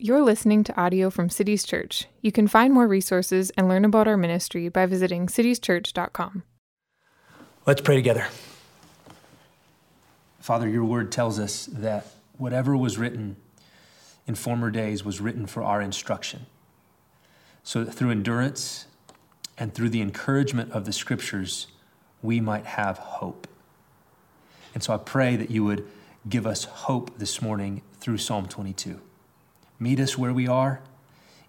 You're listening to audio from Cities Church. You can find more resources and learn about our ministry by visiting citieschurch.com. Let's pray together. Father, your word tells us that whatever was written in former days was written for our instruction, so that through endurance and through the encouragement of the scriptures, we might have hope. And so I pray that you would give us hope this morning through Psalm 22. Meet us where we are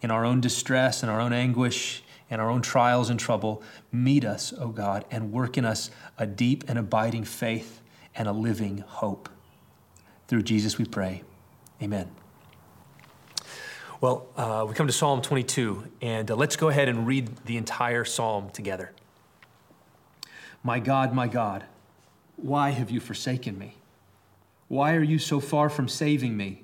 in our own distress and our own anguish and our own trials and trouble. Meet us, O oh God, and work in us a deep and abiding faith and a living hope. Through Jesus we pray. Amen. Well, uh, we come to Psalm 22, and uh, let's go ahead and read the entire psalm together. My God, my God, why have you forsaken me? Why are you so far from saving me?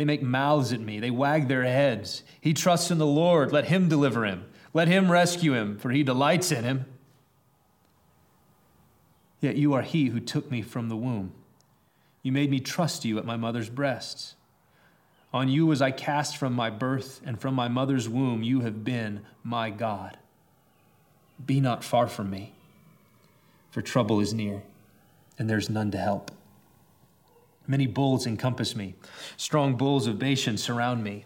They make mouths at me. They wag their heads. He trusts in the Lord. Let him deliver him. Let him rescue him, for he delights in him. Yet you are he who took me from the womb. You made me trust you at my mother's breasts. On you was I cast from my birth, and from my mother's womb you have been my God. Be not far from me, for trouble is near, and there's none to help. Many bulls encompass me. Strong bulls of Bashan surround me.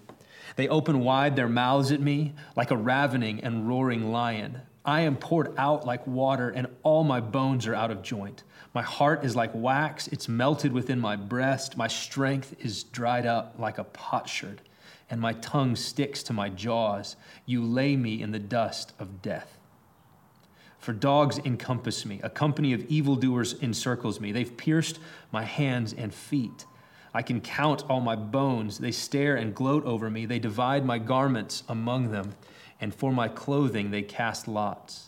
They open wide their mouths at me like a ravening and roaring lion. I am poured out like water, and all my bones are out of joint. My heart is like wax, it's melted within my breast. My strength is dried up like a potsherd, and my tongue sticks to my jaws. You lay me in the dust of death. For dogs encompass me, a company of evildoers encircles me. They've pierced my hands and feet. I can count all my bones. They stare and gloat over me. They divide my garments among them, and for my clothing they cast lots.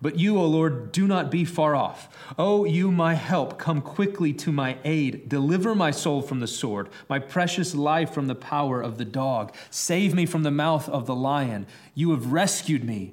But you, O Lord, do not be far off. O you, my help, come quickly to my aid. Deliver my soul from the sword, my precious life from the power of the dog. Save me from the mouth of the lion. You have rescued me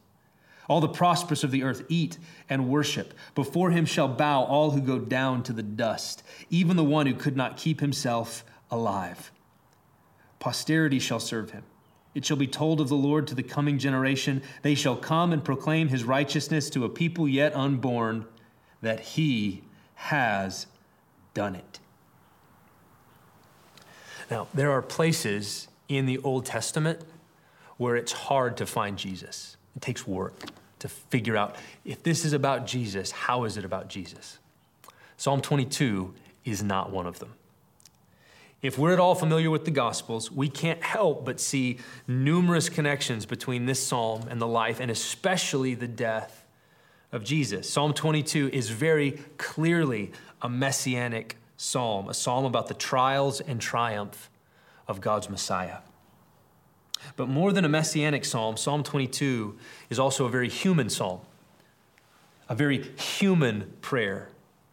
All the prosperous of the earth eat and worship. Before him shall bow all who go down to the dust, even the one who could not keep himself alive. Posterity shall serve him. It shall be told of the Lord to the coming generation. They shall come and proclaim his righteousness to a people yet unborn, that he has done it. Now, there are places in the Old Testament where it's hard to find Jesus. It takes work to figure out if this is about Jesus, how is it about Jesus? Psalm 22 is not one of them. If we're at all familiar with the Gospels, we can't help but see numerous connections between this psalm and the life, and especially the death of Jesus. Psalm 22 is very clearly a messianic psalm, a psalm about the trials and triumph of God's Messiah. But more than a messianic psalm, Psalm 22 is also a very human psalm, a very human prayer.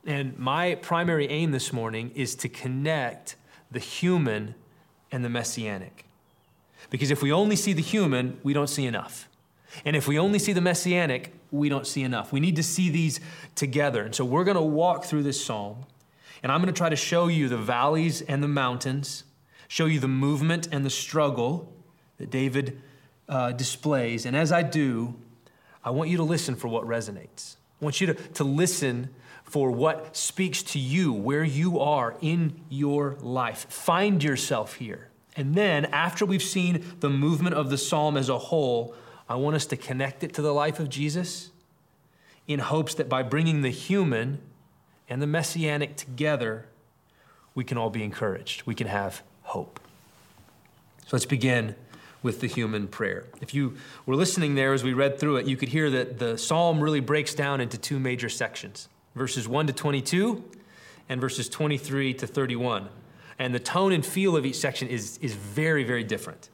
And my primary aim this morning is to connect the human and the messianic. Because if we only see the human, we don't see enough. And if we only see the messianic, we don't see enough. We need to see these together. And so we're going to walk through this psalm, and I'm going to try to show you the valleys and the mountains show you the movement and the struggle that David uh, displays. And as I do, I want you to listen for what resonates. I want you to, to listen for what speaks to you, where you are in your life. Find yourself here. And then, after we've seen the movement of the psalm as a whole, I want us to connect it to the life of Jesus in hopes that by bringing the human and the messianic together, we can all be encouraged. We can have hope. So let's begin with the human prayer. If you were listening there as we read through it, you could hear that the psalm really breaks down into two major sections verses 1 to 22 and verses 23 to 31. And the tone and feel of each section is, is very, very different.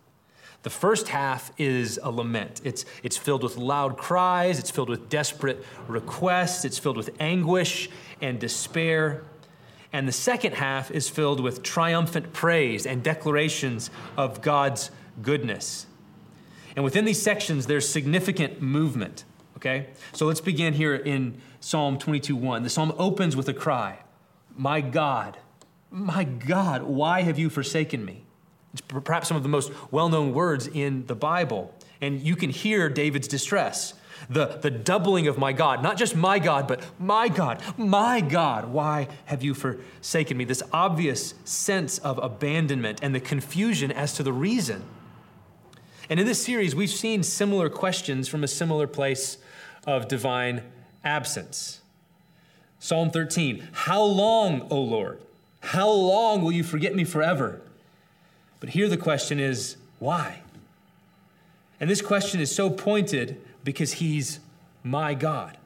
The first half is a lament. It's, it's filled with loud cries, it's filled with desperate requests, it's filled with anguish and despair. And the second half is filled with triumphant praise and declarations of God's goodness. And within these sections, there's significant movement, okay? So let's begin here in Psalm 22 1. The psalm opens with a cry My God, my God, why have you forsaken me? It's perhaps some of the most well known words in the Bible. And you can hear David's distress. The, the doubling of my God, not just my God, but my God, my God, why have you forsaken me? This obvious sense of abandonment and the confusion as to the reason. And in this series, we've seen similar questions from a similar place of divine absence. Psalm 13 How long, O Lord? How long will you forget me forever? But here the question is why? And this question is so pointed because he's my God.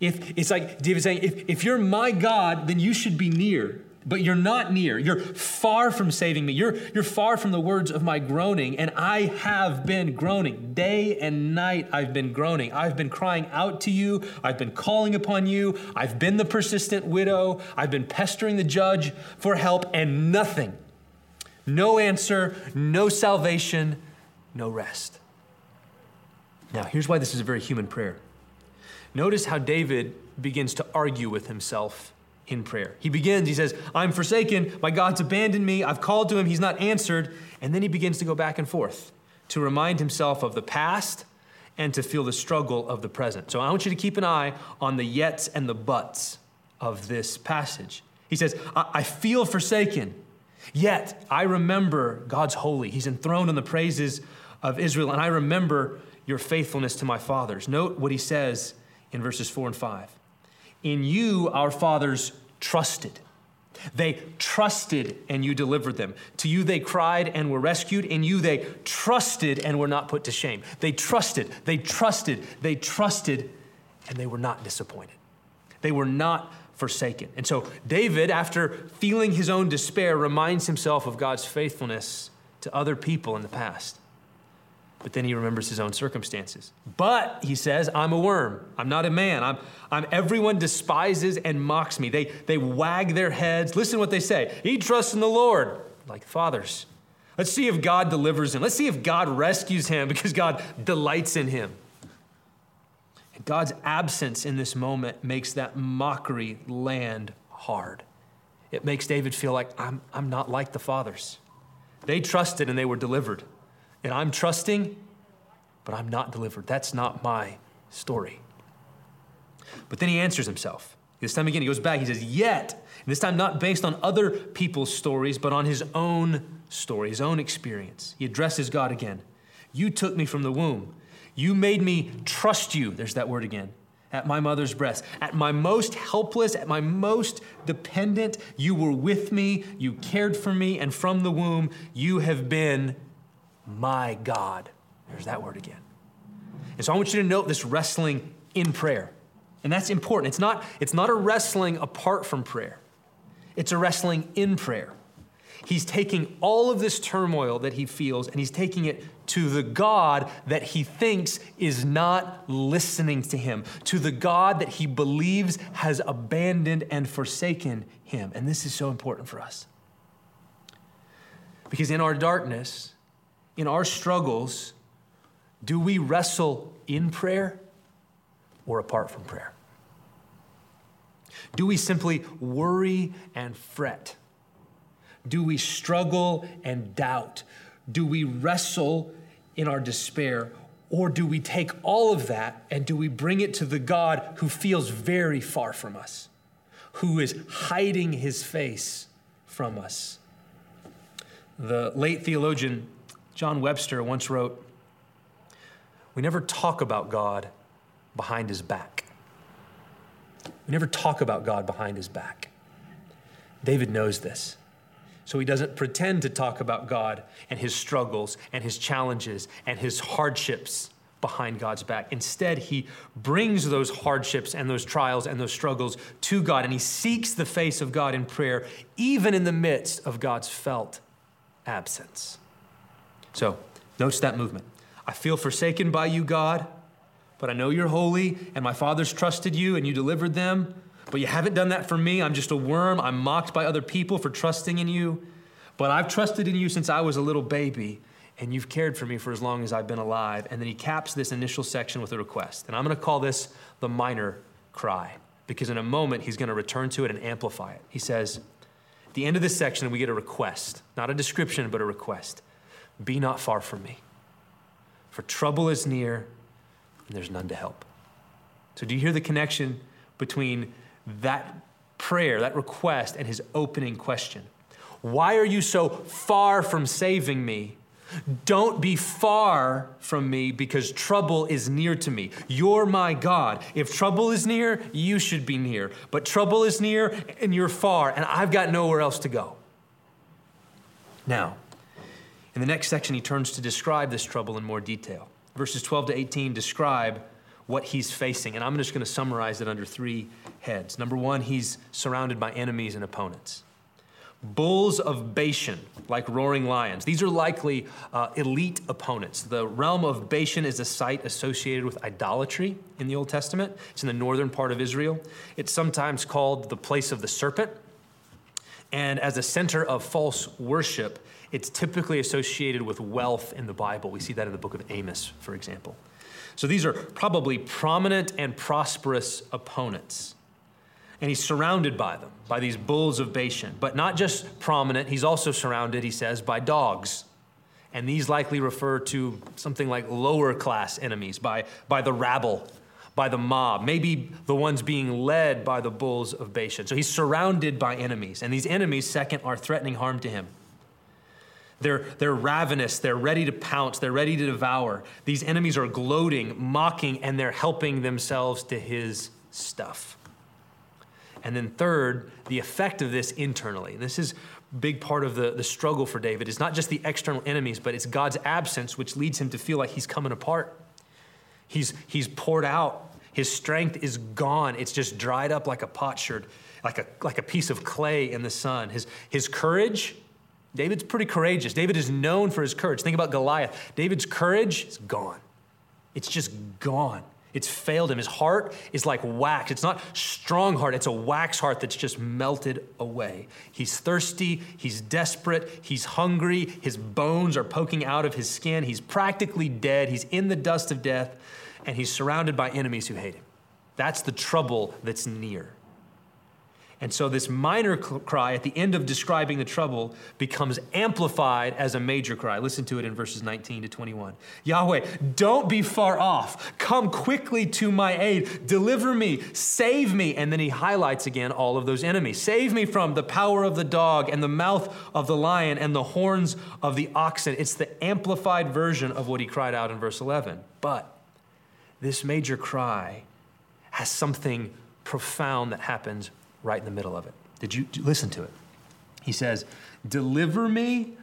If it's like David saying, if, if you're my God, then you should be near. But you're not near. You're far from saving me. You're, you're far from the words of my groaning. And I have been groaning. Day and night I've been groaning. I've been crying out to you. I've been calling upon you. I've been the persistent widow. I've been pestering the judge for help, and nothing no answer, no salvation, no rest. Now, here's why this is a very human prayer. Notice how David begins to argue with himself in prayer. He begins, he says, I'm forsaken, my God's abandoned me, I've called to him, he's not answered. And then he begins to go back and forth to remind himself of the past and to feel the struggle of the present. So I want you to keep an eye on the yets and the buts of this passage. He says, I, I feel forsaken. Yet I remember God's holy. He's enthroned on the praises of Israel, and I remember your faithfulness to my fathers. Note what he says in verses 4 and 5. In you, our fathers trusted. They trusted and you delivered them. To you they cried and were rescued. In you they trusted and were not put to shame. They trusted, they trusted, they trusted, and they were not disappointed. They were not forsaken. And so David, after feeling his own despair, reminds himself of God's faithfulness to other people in the past. But then he remembers his own circumstances. But, he says, I'm a worm. I'm not a man. I'm, I'm everyone despises and mocks me. They, they wag their heads. Listen to what they say. He trusts in the Lord, like fathers. Let's see if God delivers him. Let's see if God rescues him because God delights in him. God's absence in this moment makes that mockery land hard. It makes David feel like I'm, I'm not like the fathers. They trusted and they were delivered. And I'm trusting, but I'm not delivered. That's not my story. But then he answers himself. This time again, he goes back. He says, Yet, this time not based on other people's stories, but on his own story, his own experience. He addresses God again. You took me from the womb. You made me trust you. There's that word again. At my mother's breast. At my most helpless, at my most dependent, you were with me, you cared for me, and from the womb, you have been my God. There's that word again. And so I want you to note this wrestling in prayer. And that's important. It's not, it's not a wrestling apart from prayer, it's a wrestling in prayer. He's taking all of this turmoil that he feels and he's taking it to the God that he thinks is not listening to him, to the God that he believes has abandoned and forsaken him. And this is so important for us. Because in our darkness, in our struggles, do we wrestle in prayer or apart from prayer? Do we simply worry and fret? Do we struggle and doubt? Do we wrestle in our despair? Or do we take all of that and do we bring it to the God who feels very far from us, who is hiding his face from us? The late theologian John Webster once wrote We never talk about God behind his back. We never talk about God behind his back. David knows this. So he doesn't pretend to talk about God and his struggles and his challenges and his hardships behind God's back. Instead, he brings those hardships and those trials and those struggles to God and he seeks the face of God in prayer, even in the midst of God's felt absence. So, notice that movement. I feel forsaken by you, God, but I know you're holy and my fathers trusted you and you delivered them. But you haven't done that for me. I'm just a worm. I'm mocked by other people for trusting in you. But I've trusted in you since I was a little baby, and you've cared for me for as long as I've been alive. And then he caps this initial section with a request. And I'm going to call this the minor cry, because in a moment he's going to return to it and amplify it. He says, At the end of this section, we get a request, not a description, but a request Be not far from me, for trouble is near, and there's none to help. So, do you hear the connection between that prayer, that request, and his opening question. Why are you so far from saving me? Don't be far from me because trouble is near to me. You're my God. If trouble is near, you should be near. But trouble is near and you're far, and I've got nowhere else to go. Now, in the next section, he turns to describe this trouble in more detail. Verses 12 to 18 describe what he's facing. And I'm just going to summarize it under three heads. Number one, he's surrounded by enemies and opponents. Bulls of Bashan, like roaring lions. These are likely uh, elite opponents. The realm of Bashan is a site associated with idolatry in the Old Testament. It's in the northern part of Israel. It's sometimes called the place of the serpent. And as a center of false worship, it's typically associated with wealth in the Bible. We see that in the book of Amos, for example. So these are probably prominent and prosperous opponents. And he's surrounded by them, by these bulls of Bashan. But not just prominent, he's also surrounded, he says, by dogs. And these likely refer to something like lower class enemies, by, by the rabble, by the mob, maybe the ones being led by the bulls of Bashan. So he's surrounded by enemies. And these enemies, second, are threatening harm to him. They're, they're ravenous, they're ready to pounce, they're ready to devour. These enemies are gloating, mocking, and they're helping themselves to his stuff. And then, third, the effect of this internally. This is a big part of the, the struggle for David. It's not just the external enemies, but it's God's absence, which leads him to feel like he's coming apart. He's, he's poured out. His strength is gone. It's just dried up like a potsherd, like a, like a piece of clay in the sun. His, his courage, David's pretty courageous. David is known for his courage. Think about Goliath. David's courage is gone. It's just gone. It's failed him. His heart is like wax. It's not strong heart, it's a wax heart that's just melted away. He's thirsty, he's desperate, he's hungry, his bones are poking out of his skin. He's practically dead. He's in the dust of death, and he's surrounded by enemies who hate him. That's the trouble that's near. And so this minor cry at the end of describing the trouble becomes amplified as a major cry. Listen to it in verses 19 to 21. Yahweh, don't be far off. Come quickly to my aid. Deliver me, save me. And then he highlights again all of those enemies. Save me from the power of the dog and the mouth of the lion and the horns of the oxen. It's the amplified version of what he cried out in verse 11. But this major cry has something profound that happens right in the middle of it. Did you listen to it? He says, Deliver me,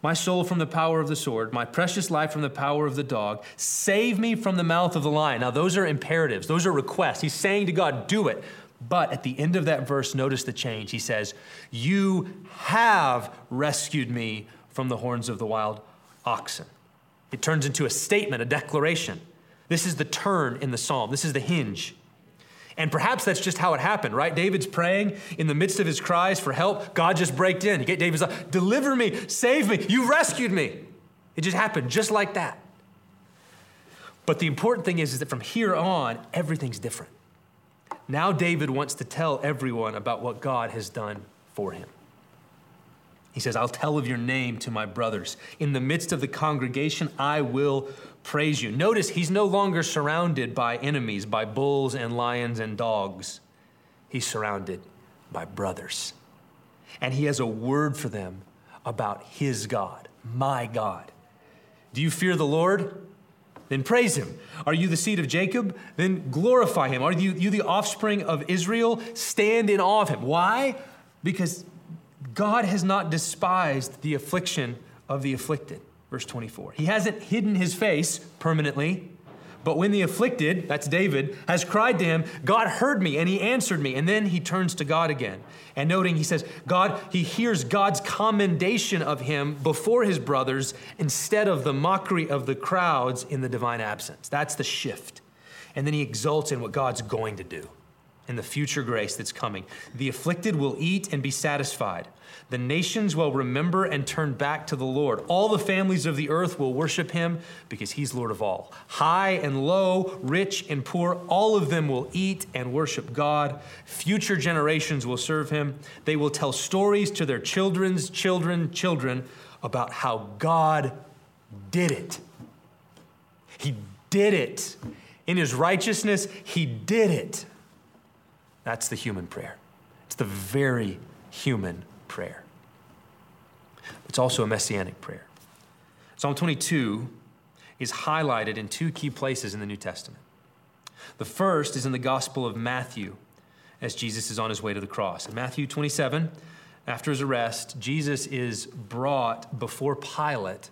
my soul, from the power of the sword, my precious life from the power of the dog. Save me from the mouth of the lion. Now, those are imperatives, those are requests. He's saying to God, Do it. But at the end of that verse, notice the change. He says, You have rescued me from the horns of the wild oxen. It turns into a statement, a declaration. This is the turn in the psalm, this is the hinge. And perhaps that's just how it happened, right? David's praying in the midst of his cries for help. God just breaks in. David's like, Deliver me, save me, you rescued me. It just happened just like that. But the important thing is, is that from here on, everything's different. Now, David wants to tell everyone about what God has done for him. He says, I'll tell of your name to my brothers. In the midst of the congregation, I will praise you. Notice he's no longer surrounded by enemies, by bulls and lions and dogs. He's surrounded by brothers. And he has a word for them about his God, my God. Do you fear the Lord? Then praise him. Are you the seed of Jacob? Then glorify him. Are you, you the offspring of Israel? Stand in awe of him. Why? Because God has not despised the affliction of the afflicted. Verse 24. He hasn't hidden his face permanently. But when the afflicted, that's David, has cried to him, God heard me and he answered me. And then he turns to God again. And noting, he says, God, he hears God's commendation of him before his brothers instead of the mockery of the crowds in the divine absence. That's the shift. And then he exults in what God's going to do and the future grace that's coming. The afflicted will eat and be satisfied. The nations will remember and turn back to the Lord. All the families of the earth will worship him because he's Lord of all. High and low, rich and poor, all of them will eat and worship God. Future generations will serve him. They will tell stories to their children's children, children about how God did it. He did it. In his righteousness, he did it. That's the human prayer. It's the very human prayer. It's also a messianic prayer. Psalm 22 is highlighted in two key places in the New Testament. The first is in the Gospel of Matthew as Jesus is on his way to the cross. In Matthew 27, after his arrest, Jesus is brought before Pilate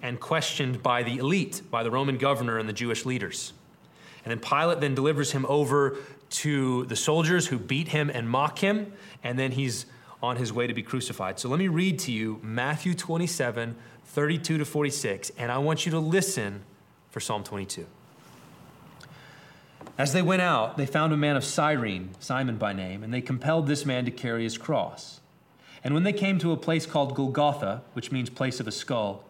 and questioned by the elite, by the Roman governor and the Jewish leaders. And then Pilate then delivers him over to the soldiers who beat him and mock him, and then he's on his way to be crucified. So let me read to you Matthew 27, 32 to 46, and I want you to listen for Psalm 22. As they went out, they found a man of Cyrene, Simon by name, and they compelled this man to carry his cross. And when they came to a place called Golgotha, which means place of a skull,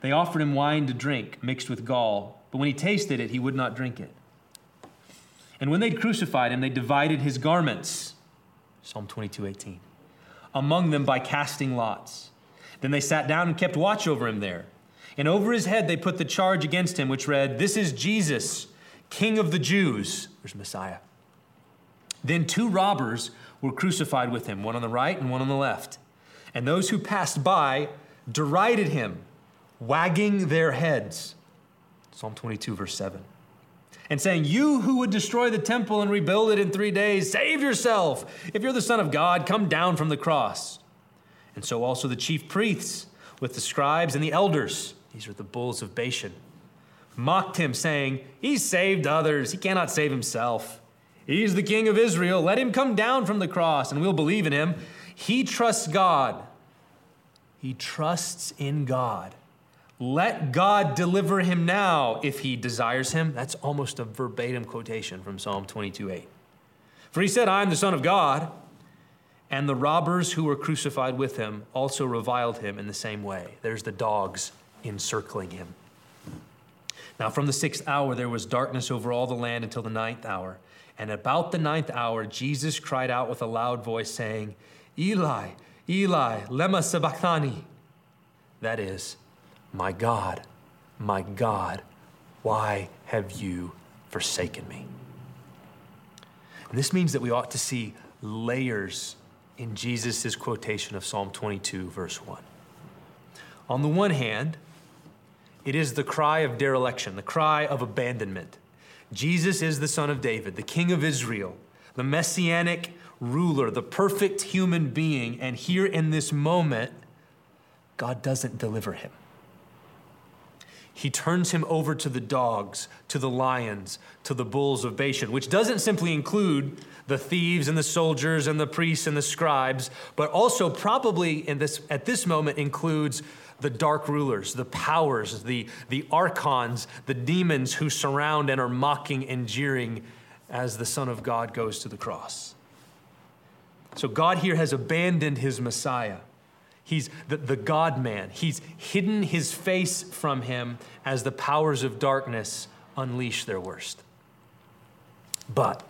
they offered him wine to drink mixed with gall, but when he tasted it, he would not drink it. And when they'd crucified him, they divided his garments. Psalm 22, 18. Among them by casting lots. Then they sat down and kept watch over him there. And over his head they put the charge against him, which read, This is Jesus, King of the Jews. There's Messiah. Then two robbers were crucified with him, one on the right and one on the left. And those who passed by derided him, wagging their heads. Psalm 22, verse 7 and saying, You who would destroy the temple and rebuild it in three days, save yourself. If you're the Son of God, come down from the cross. And so also the chief priests with the scribes and the elders, these are the bulls of Bashan, mocked him, saying, He saved others, he cannot save himself. He's the king of Israel. Let him come down from the cross, and we'll believe in him. He trusts God. He trusts in God. Let God deliver him now if he desires him. That's almost a verbatim quotation from Psalm 22 8. For he said, I am the Son of God. And the robbers who were crucified with him also reviled him in the same way. There's the dogs encircling him. Now, from the sixth hour, there was darkness over all the land until the ninth hour. And about the ninth hour, Jesus cried out with a loud voice, saying, Eli, Eli, lema sabachthani. That is, my God, my God, why have you forsaken me? And this means that we ought to see layers in Jesus' quotation of Psalm 22, verse 1. On the one hand, it is the cry of dereliction, the cry of abandonment. Jesus is the Son of David, the King of Israel, the messianic ruler, the perfect human being. And here in this moment, God doesn't deliver him he turns him over to the dogs, to the lions, to the bulls of Bashan, which doesn't simply include the thieves and the soldiers and the priests and the scribes, but also probably in this, at this moment includes the dark rulers, the powers, the, the archons, the demons who surround and are mocking and jeering as the Son of God goes to the cross. So God here has abandoned his Messiah. He's the, the God man. He's hidden his face from him as the powers of darkness unleash their worst. But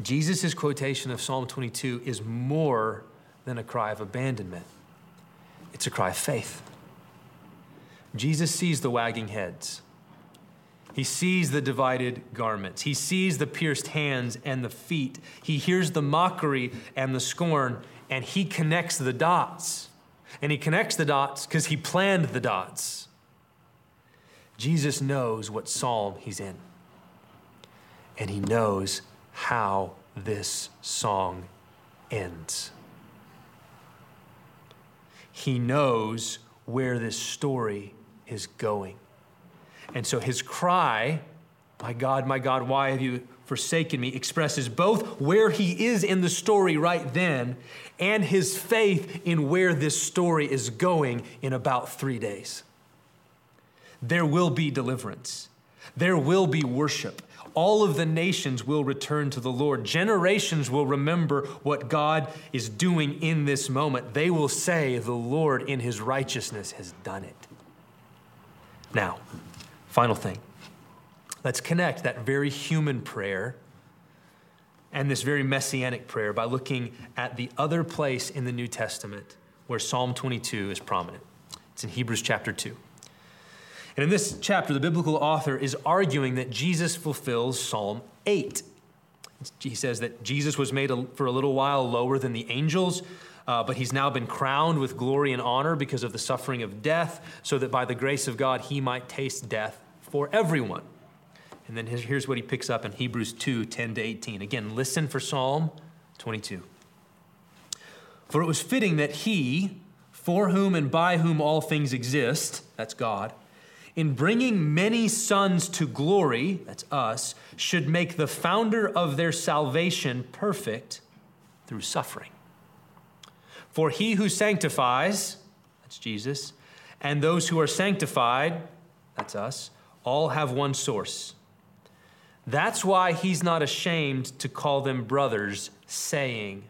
Jesus' quotation of Psalm 22 is more than a cry of abandonment, It's a cry of faith. Jesus sees the wagging heads. He sees the divided garments. He sees the pierced hands and the feet. He hears the mockery and the scorn, and he connects the dots. And he connects the dots because he planned the dots. Jesus knows what psalm he's in, and he knows how this song ends. He knows where this story is going. And so his cry, My God, my God, why have you forsaken me, expresses both where he is in the story right then and his faith in where this story is going in about three days. There will be deliverance, there will be worship. All of the nations will return to the Lord. Generations will remember what God is doing in this moment. They will say, The Lord in his righteousness has done it. Now, final thing. Let's connect that very human prayer and this very messianic prayer by looking at the other place in the New Testament where Psalm 22 is prominent. It's in Hebrews chapter 2. And in this chapter, the biblical author is arguing that Jesus fulfills Psalm 8. He says that Jesus was made for a little while lower than the angels uh, but he's now been crowned with glory and honor because of the suffering of death, so that by the grace of God he might taste death for everyone. And then here's what he picks up in Hebrews 2 10 to 18. Again, listen for Psalm 22. For it was fitting that he, for whom and by whom all things exist, that's God, in bringing many sons to glory, that's us, should make the founder of their salvation perfect through suffering. For he who sanctifies, that's Jesus, and those who are sanctified, that's us, all have one source. That's why he's not ashamed to call them brothers, saying,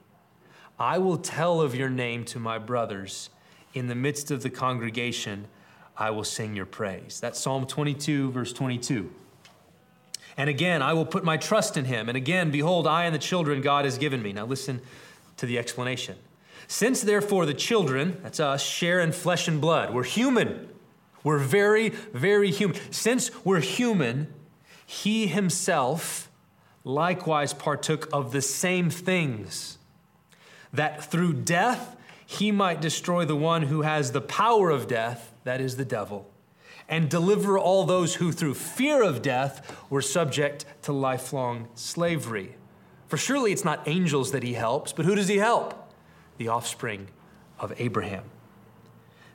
I will tell of your name to my brothers. In the midst of the congregation, I will sing your praise. That's Psalm 22, verse 22. And again, I will put my trust in him. And again, behold, I and the children God has given me. Now listen to the explanation. Since therefore the children, that's us, share in flesh and blood, we're human. We're very, very human. Since we're human, he himself likewise partook of the same things, that through death he might destroy the one who has the power of death, that is the devil, and deliver all those who through fear of death were subject to lifelong slavery. For surely it's not angels that he helps, but who does he help? the offspring of Abraham.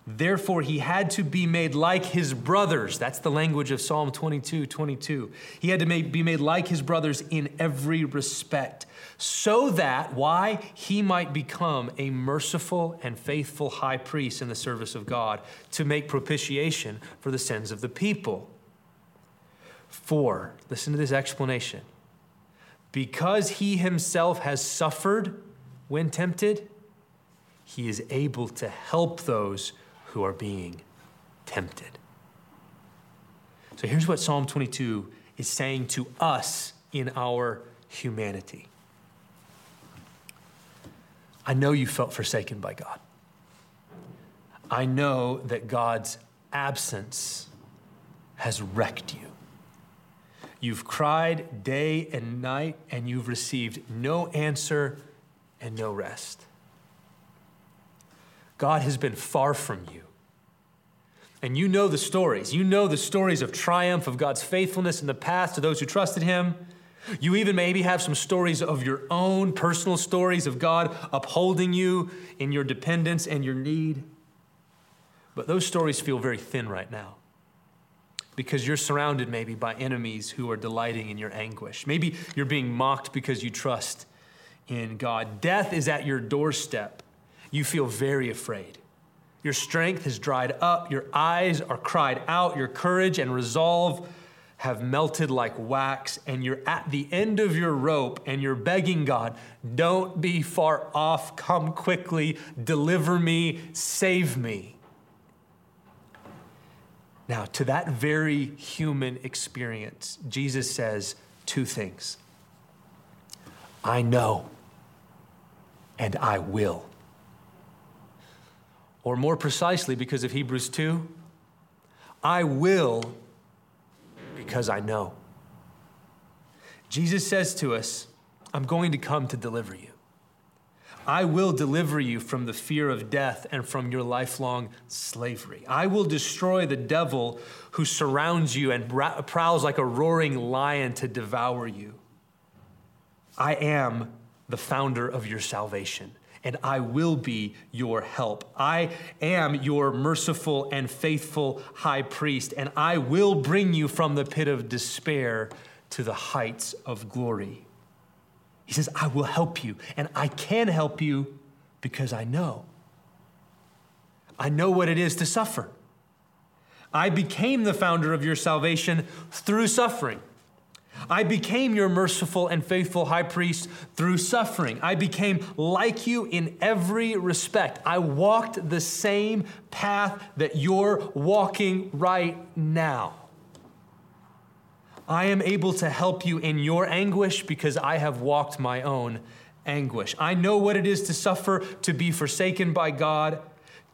Therefore, he had to be made like his brothers. That's the language of Psalm 22 22. He had to be made like his brothers in every respect, so that, why? He might become a merciful and faithful high priest in the service of God to make propitiation for the sins of the people. For, listen to this explanation. Because he himself has suffered when tempted, he is able to help those who are being tempted. So here's what Psalm 22 is saying to us in our humanity. I know you felt forsaken by God. I know that God's absence has wrecked you. You've cried day and night, and you've received no answer and no rest. God has been far from you. And you know the stories. You know the stories of triumph of God's faithfulness in the past to those who trusted Him. You even maybe have some stories of your own personal stories of God upholding you in your dependence and your need. But those stories feel very thin right now because you're surrounded maybe by enemies who are delighting in your anguish. Maybe you're being mocked because you trust in God. Death is at your doorstep you feel very afraid. Your strength has dried up, your eyes are cried out, your courage and resolve have melted like wax, and you're at the end of your rope and you're begging God, don't be far off, come quickly, deliver me, save me. Now, to that very human experience, Jesus says two things. I know, and I will. Or more precisely, because of Hebrews 2, I will because I know. Jesus says to us, I'm going to come to deliver you. I will deliver you from the fear of death and from your lifelong slavery. I will destroy the devil who surrounds you and prowls like a roaring lion to devour you. I am the founder of your salvation, and I will be your help. I am your merciful and faithful high priest, and I will bring you from the pit of despair to the heights of glory. He says, I will help you, and I can help you because I know. I know what it is to suffer. I became the founder of your salvation through suffering. I became your merciful and faithful high priest through suffering. I became like you in every respect. I walked the same path that you're walking right now. I am able to help you in your anguish because I have walked my own anguish. I know what it is to suffer, to be forsaken by God,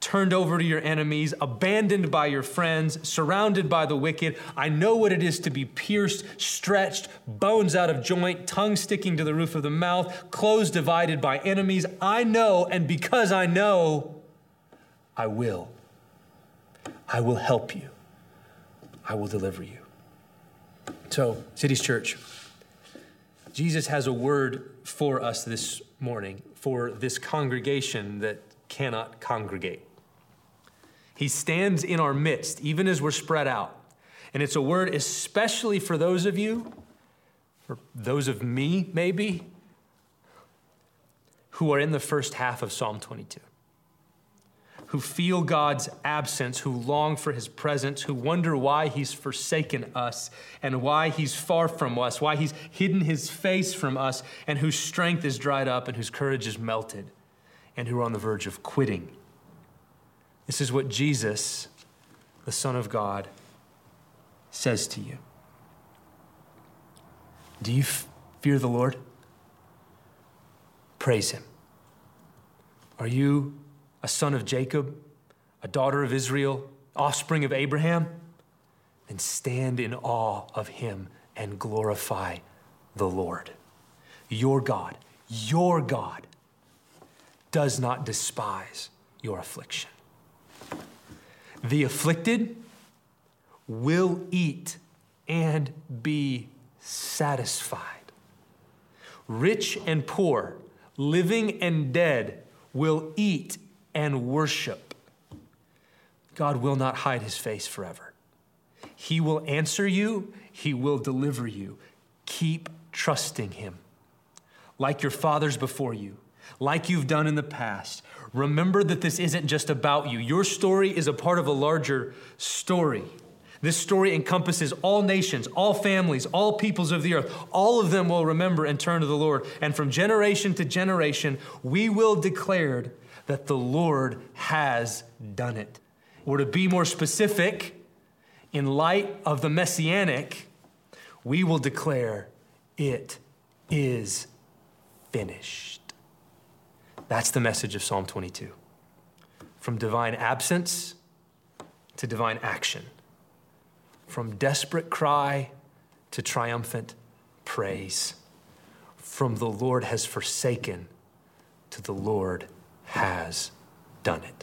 turned over to your enemies, abandoned by your friends, surrounded by the wicked. I know what it is to be pierced, stretched, bones out of joint, tongue sticking to the roof of the mouth, clothes divided by enemies. I know, and because I know, I will. I will help you. I will deliver you. So, Cities Church, Jesus has a word for us this morning, for this congregation that cannot congregate. He stands in our midst, even as we're spread out. And it's a word especially for those of you, for those of me, maybe, who are in the first half of Psalm 22 who feel God's absence, who long for his presence, who wonder why he's forsaken us and why he's far from us, why he's hidden his face from us, and whose strength is dried up and whose courage is melted, and who are on the verge of quitting. This is what Jesus, the Son of God, says to you. Do you f- fear the Lord? Praise him. Are you a son of Jacob, a daughter of Israel, offspring of Abraham, then stand in awe of him and glorify the Lord. Your God, your God, does not despise your affliction. The afflicted will eat and be satisfied. Rich and poor, living and dead will eat and worship. God will not hide his face forever. He will answer you, he will deliver you. Keep trusting him. Like your fathers before you, like you've done in the past. Remember that this isn't just about you. Your story is a part of a larger story. This story encompasses all nations, all families, all peoples of the earth. All of them will remember and turn to the Lord. And from generation to generation, we will declare that the Lord has done it. Or to be more specific, in light of the messianic, we will declare it is finished. That's the message of Psalm 22. From divine absence to divine action, from desperate cry to triumphant praise, from the Lord has forsaken to the Lord has done it.